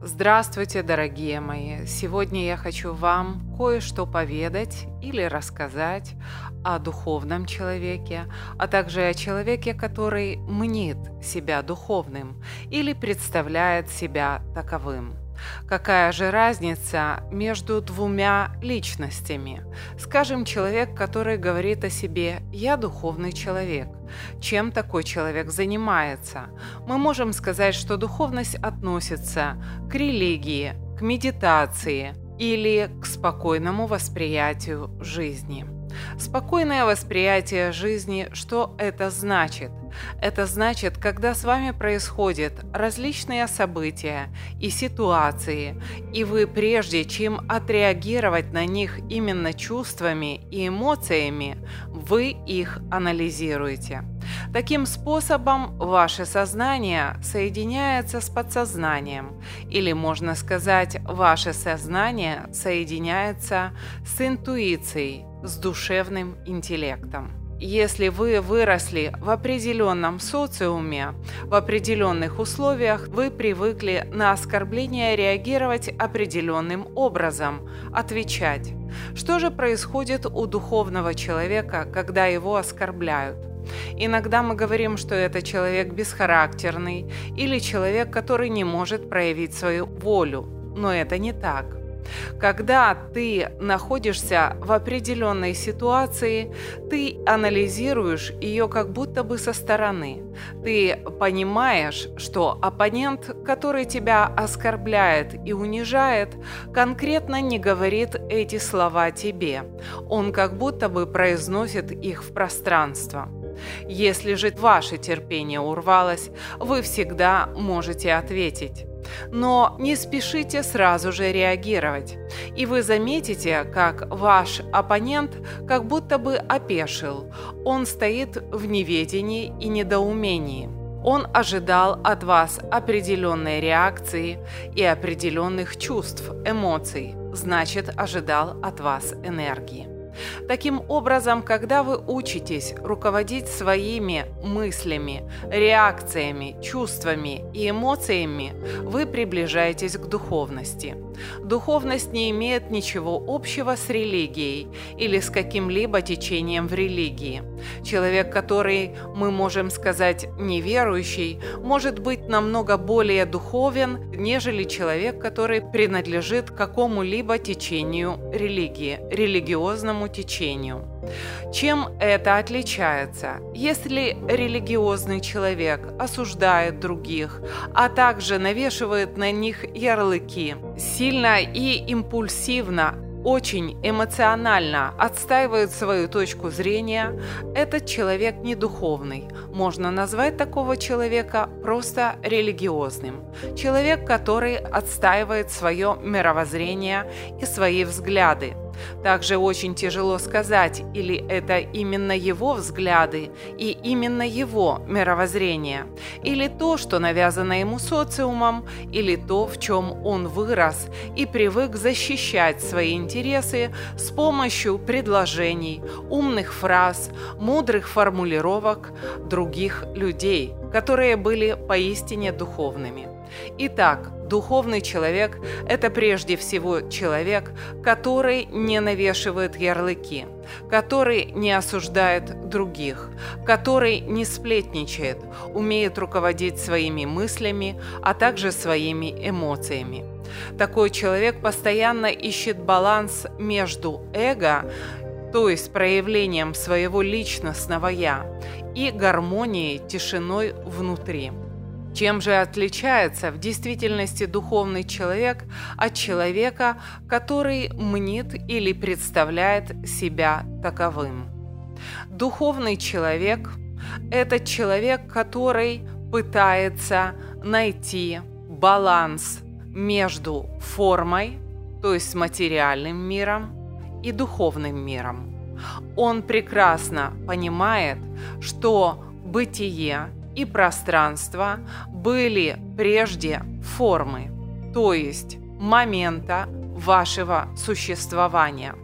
Здравствуйте, дорогие мои! Сегодня я хочу вам кое-что поведать или рассказать о духовном человеке, а также о человеке, который мнит себя духовным или представляет себя таковым. Какая же разница между двумя личностями? Скажем, человек, который говорит о себе «я духовный человек». Чем такой человек занимается? Мы можем сказать, что духовность относится к религии, к медитации или к спокойному восприятию жизни. Спокойное восприятие жизни, что это значит? Это значит, когда с вами происходят различные события и ситуации, и вы прежде чем отреагировать на них именно чувствами и эмоциями, вы их анализируете. Таким способом ваше сознание соединяется с подсознанием, или можно сказать, ваше сознание соединяется с интуицией, с душевным интеллектом. Если вы выросли в определенном социуме, в определенных условиях, вы привыкли на оскорбления реагировать определенным образом, отвечать. Что же происходит у духовного человека, когда его оскорбляют? Иногда мы говорим, что это человек бесхарактерный или человек, который не может проявить свою волю, но это не так. Когда ты находишься в определенной ситуации, ты анализируешь ее как будто бы со стороны. Ты понимаешь, что оппонент, который тебя оскорбляет и унижает, конкретно не говорит эти слова тебе. Он как будто бы произносит их в пространство. Если же ваше терпение урвалось, вы всегда можете ответить. Но не спешите сразу же реагировать. И вы заметите, как ваш оппонент как будто бы опешил. Он стоит в неведении и недоумении. Он ожидал от вас определенной реакции и определенных чувств, эмоций, значит ожидал от вас энергии. Таким образом, когда вы учитесь руководить своими мыслями, реакциями, чувствами и эмоциями, вы приближаетесь к духовности. Духовность не имеет ничего общего с религией или с каким-либо течением в религии. Человек, который, мы можем сказать, неверующий, может быть намного более духовен, нежели человек, который принадлежит какому-либо течению религии, религиозному течению. Чем это отличается? Если религиозный человек осуждает других, а также навешивает на них ярлыки, сильно и импульсивно очень эмоционально отстаивает свою точку зрения, этот человек не духовный. Можно назвать такого человека просто религиозным. Человек, который отстаивает свое мировоззрение и свои взгляды. Также очень тяжело сказать, или это именно его взгляды и именно его мировоззрение, или то, что навязано ему социумом, или то, в чем он вырос и привык защищать свои интересы с помощью предложений, умных фраз, мудрых формулировок других людей, которые были поистине духовными. Итак, духовный человек – это прежде всего человек, который не навешивает ярлыки, который не осуждает других, который не сплетничает, умеет руководить своими мыслями, а также своими эмоциями. Такой человек постоянно ищет баланс между эго, то есть проявлением своего личностного «я», и гармонией, тишиной внутри. Чем же отличается в действительности духовный человек от человека, который мнит или представляет себя таковым? Духовный человек – это человек, который пытается найти баланс между формой, то есть материальным миром, и духовным миром. Он прекрасно понимает, что бытие и пространство были прежде формы, то есть момента вашего существования.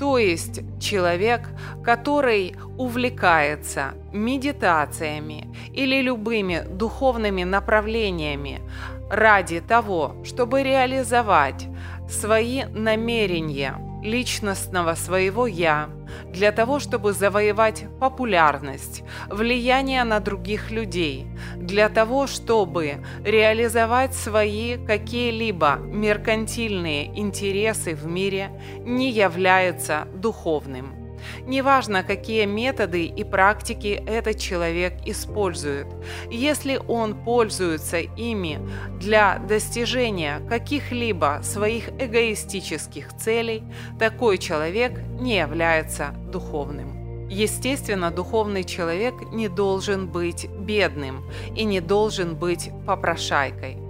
То есть человек, который увлекается медитациями или любыми духовными направлениями, ради того, чтобы реализовать свои намерения личностного своего «я», для того, чтобы завоевать популярность, влияние на других людей, для того, чтобы реализовать свои какие-либо меркантильные интересы в мире, не является духовным. Неважно, какие методы и практики этот человек использует. Если он пользуется ими для достижения каких-либо своих эгоистических целей, такой человек не является духовным. Естественно, духовный человек не должен быть бедным и не должен быть попрошайкой.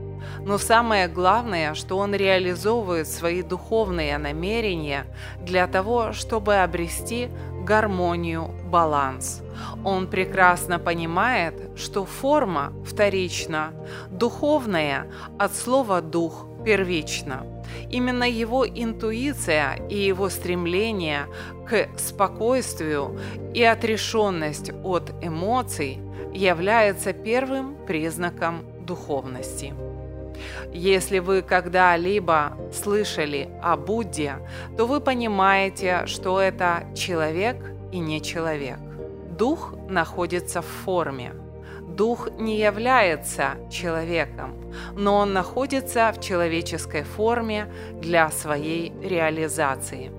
Но самое главное, что он реализовывает свои духовные намерения для того, чтобы обрести гармонию, баланс. Он прекрасно понимает, что форма вторична, духовная от слова «дух» первично. Именно его интуиция и его стремление к спокойствию и отрешенность от эмоций является первым признаком духовности. Если вы когда-либо слышали о Будде, то вы понимаете, что это человек и не человек. Дух находится в форме. Дух не является человеком, но он находится в человеческой форме для своей реализации.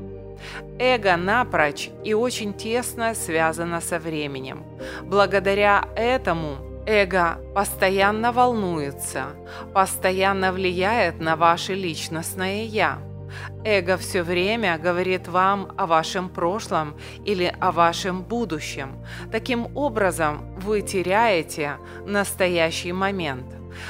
Эго напрочь и очень тесно связано со временем. Благодаря этому Эго постоянно волнуется, постоянно влияет на ваше личностное «я». Эго все время говорит вам о вашем прошлом или о вашем будущем. Таким образом, вы теряете настоящий момент.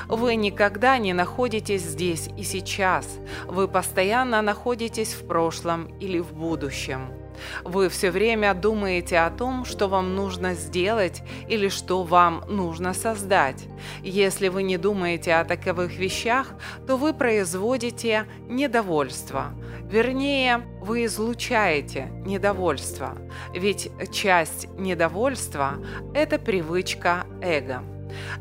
Вы никогда не находитесь здесь и сейчас. Вы постоянно находитесь в прошлом или в будущем. Вы все время думаете о том, что вам нужно сделать или что вам нужно создать. Если вы не думаете о таковых вещах, то вы производите недовольство. Вернее, вы излучаете недовольство, ведь часть недовольства – это привычка эго.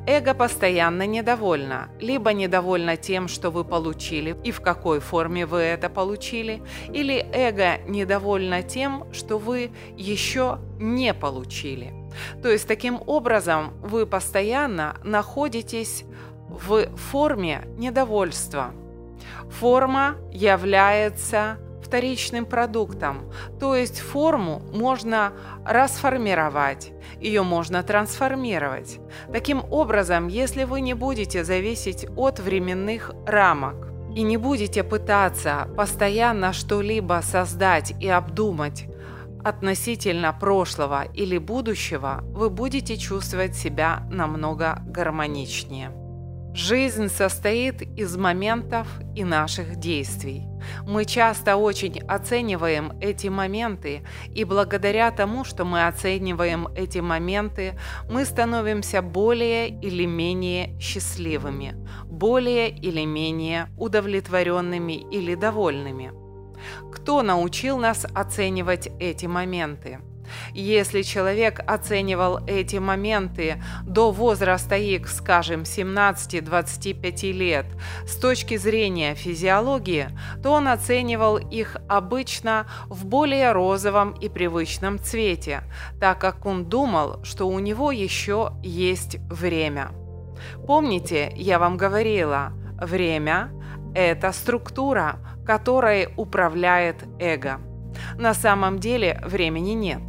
Эго постоянно недовольно. Либо недовольно тем, что вы получили и в какой форме вы это получили, или эго недовольно тем, что вы еще не получили. То есть таким образом вы постоянно находитесь в форме недовольства. Форма является вторичным продуктом, то есть форму можно расформировать, ее можно трансформировать. Таким образом, если вы не будете зависеть от временных рамок, и не будете пытаться постоянно что-либо создать и обдумать относительно прошлого или будущего, вы будете чувствовать себя намного гармоничнее. Жизнь состоит из моментов и наших действий. Мы часто очень оцениваем эти моменты, и благодаря тому, что мы оцениваем эти моменты, мы становимся более или менее счастливыми, более или менее удовлетворенными или довольными. Кто научил нас оценивать эти моменты? Если человек оценивал эти моменты до возраста X, скажем, 17-25 лет, с точки зрения физиологии, то он оценивал их обычно в более розовом и привычном цвете, так как он думал, что у него еще есть время. Помните, я вам говорила, время – это структура, которой управляет эго. На самом деле времени нет.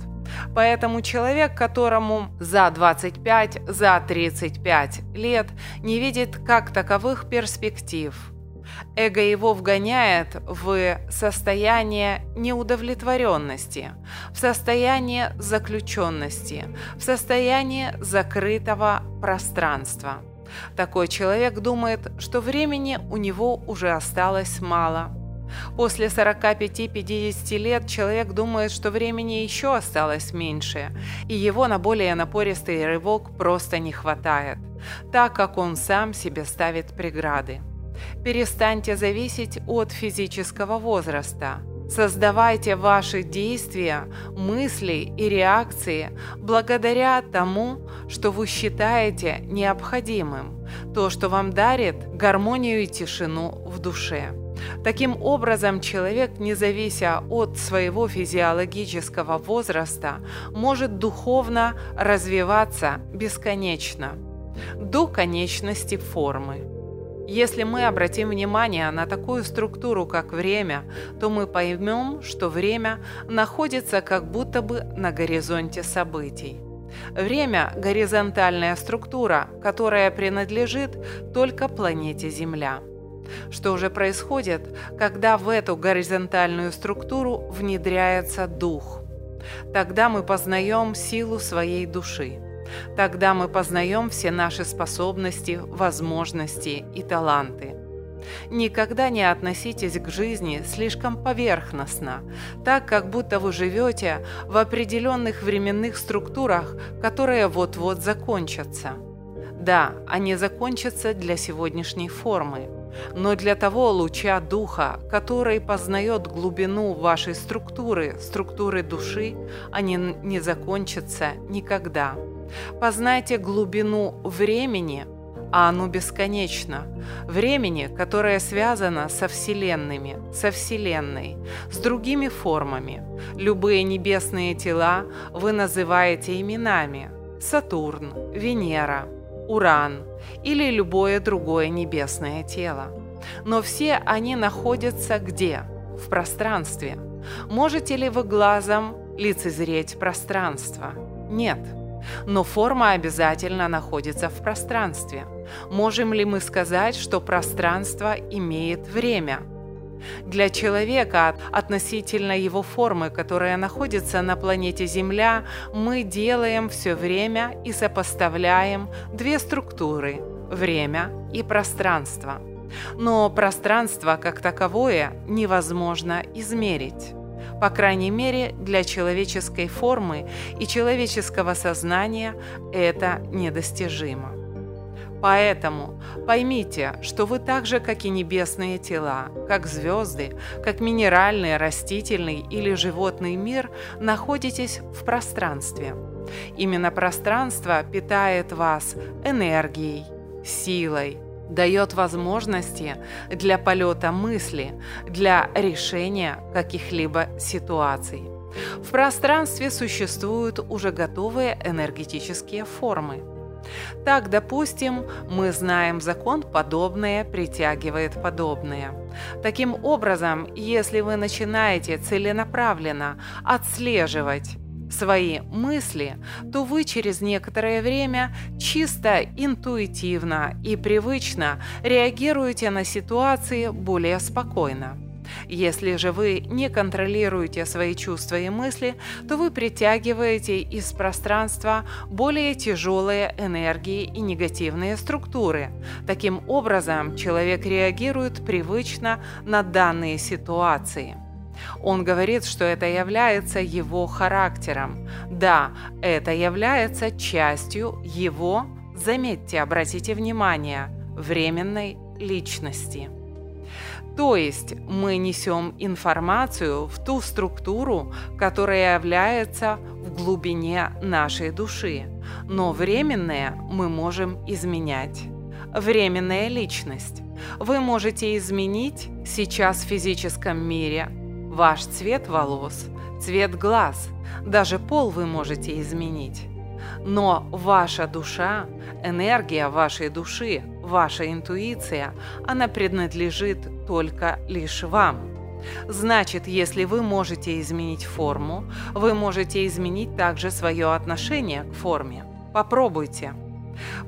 Поэтому человек, которому за 25, за 35 лет не видит как таковых перспектив, эго его вгоняет в состояние неудовлетворенности, в состояние заключенности, в состояние закрытого пространства. Такой человек думает, что времени у него уже осталось мало – После 45-50 лет человек думает, что времени еще осталось меньше, и его на более напористый рывок просто не хватает, так как он сам себе ставит преграды. Перестаньте зависеть от физического возраста. Создавайте ваши действия, мысли и реакции благодаря тому, что вы считаете необходимым, то, что вам дарит гармонию и тишину в душе. Таким образом, человек, не завися от своего физиологического возраста, может духовно развиваться бесконечно, до конечности формы. Если мы обратим внимание на такую структуру, как время, то мы поймем, что время находится как будто бы на горизонте событий. Время – горизонтальная структура, которая принадлежит только планете Земля. Что же происходит, когда в эту горизонтальную структуру внедряется дух? Тогда мы познаем силу своей души. Тогда мы познаем все наши способности, возможности и таланты. Никогда не относитесь к жизни слишком поверхностно, так как будто вы живете в определенных временных структурах, которые вот-вот закончатся. Да, они закончатся для сегодняшней формы, но для того луча духа, который познает глубину вашей структуры, структуры души, они не закончатся никогда. Познайте глубину времени, а оно бесконечно. Времени, которое связано со вселенными, со Вселенной, с другими формами. Любые небесные тела вы называете именами. Сатурн, Венера, Уран или любое другое небесное тело. Но все они находятся где? В пространстве. Можете ли вы глазом лицезреть пространство? Нет но форма обязательно находится в пространстве. Можем ли мы сказать, что пространство имеет время? Для человека относительно его формы, которая находится на планете Земля, мы делаем все время и сопоставляем две структуры – время и пространство. Но пространство как таковое невозможно измерить по крайней мере для человеческой формы и человеческого сознания это недостижимо. Поэтому поймите, что вы так же, как и небесные тела, как звезды, как минеральный, растительный или животный мир, находитесь в пространстве. Именно пространство питает вас энергией, силой, дает возможности для полета мысли, для решения каких-либо ситуаций. В пространстве существуют уже готовые энергетические формы. Так, допустим, мы знаем закон «подобное притягивает подобное». Таким образом, если вы начинаете целенаправленно отслеживать свои мысли, то вы через некоторое время чисто интуитивно и привычно реагируете на ситуации более спокойно. Если же вы не контролируете свои чувства и мысли, то вы притягиваете из пространства более тяжелые энергии и негативные структуры. Таким образом, человек реагирует привычно на данные ситуации. Он говорит, что это является его характером. Да, это является частью его, заметьте, обратите внимание, временной личности. То есть мы несем информацию в ту структуру, которая является в глубине нашей души, но временное мы можем изменять. Временная личность. Вы можете изменить сейчас в физическом мире ваш цвет волос, цвет глаз, даже пол вы можете изменить. Но ваша душа, энергия вашей души, ваша интуиция, она принадлежит только лишь вам. Значит, если вы можете изменить форму, вы можете изменить также свое отношение к форме. Попробуйте.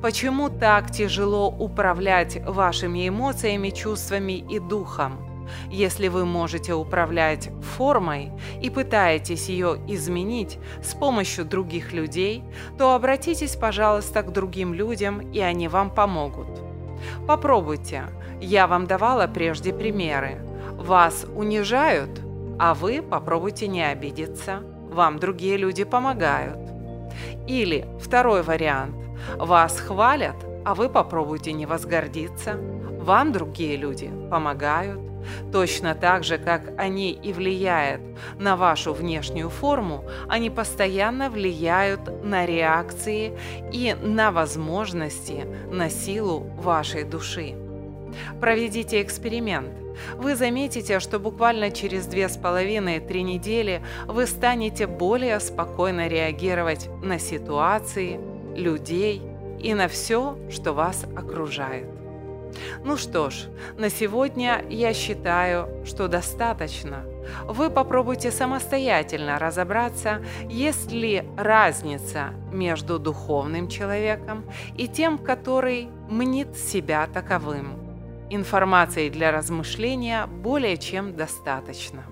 Почему так тяжело управлять вашими эмоциями, чувствами и духом? Если вы можете управлять формой и пытаетесь ее изменить с помощью других людей, то обратитесь, пожалуйста, к другим людям, и они вам помогут. Попробуйте. Я вам давала прежде примеры. Вас унижают, а вы попробуйте не обидеться. Вам другие люди помогают. Или второй вариант. Вас хвалят, а вы попробуйте не возгордиться. Вам другие люди помогают. Точно так же, как они и влияют на вашу внешнюю форму, они постоянно влияют на реакции и на возможности, на силу вашей души. Проведите эксперимент. Вы заметите, что буквально через 2,5-3 недели вы станете более спокойно реагировать на ситуации, людей и на все, что вас окружает. Ну что ж, на сегодня я считаю, что достаточно. Вы попробуйте самостоятельно разобраться, есть ли разница между духовным человеком и тем, который мнит себя таковым. Информации для размышления более чем достаточно.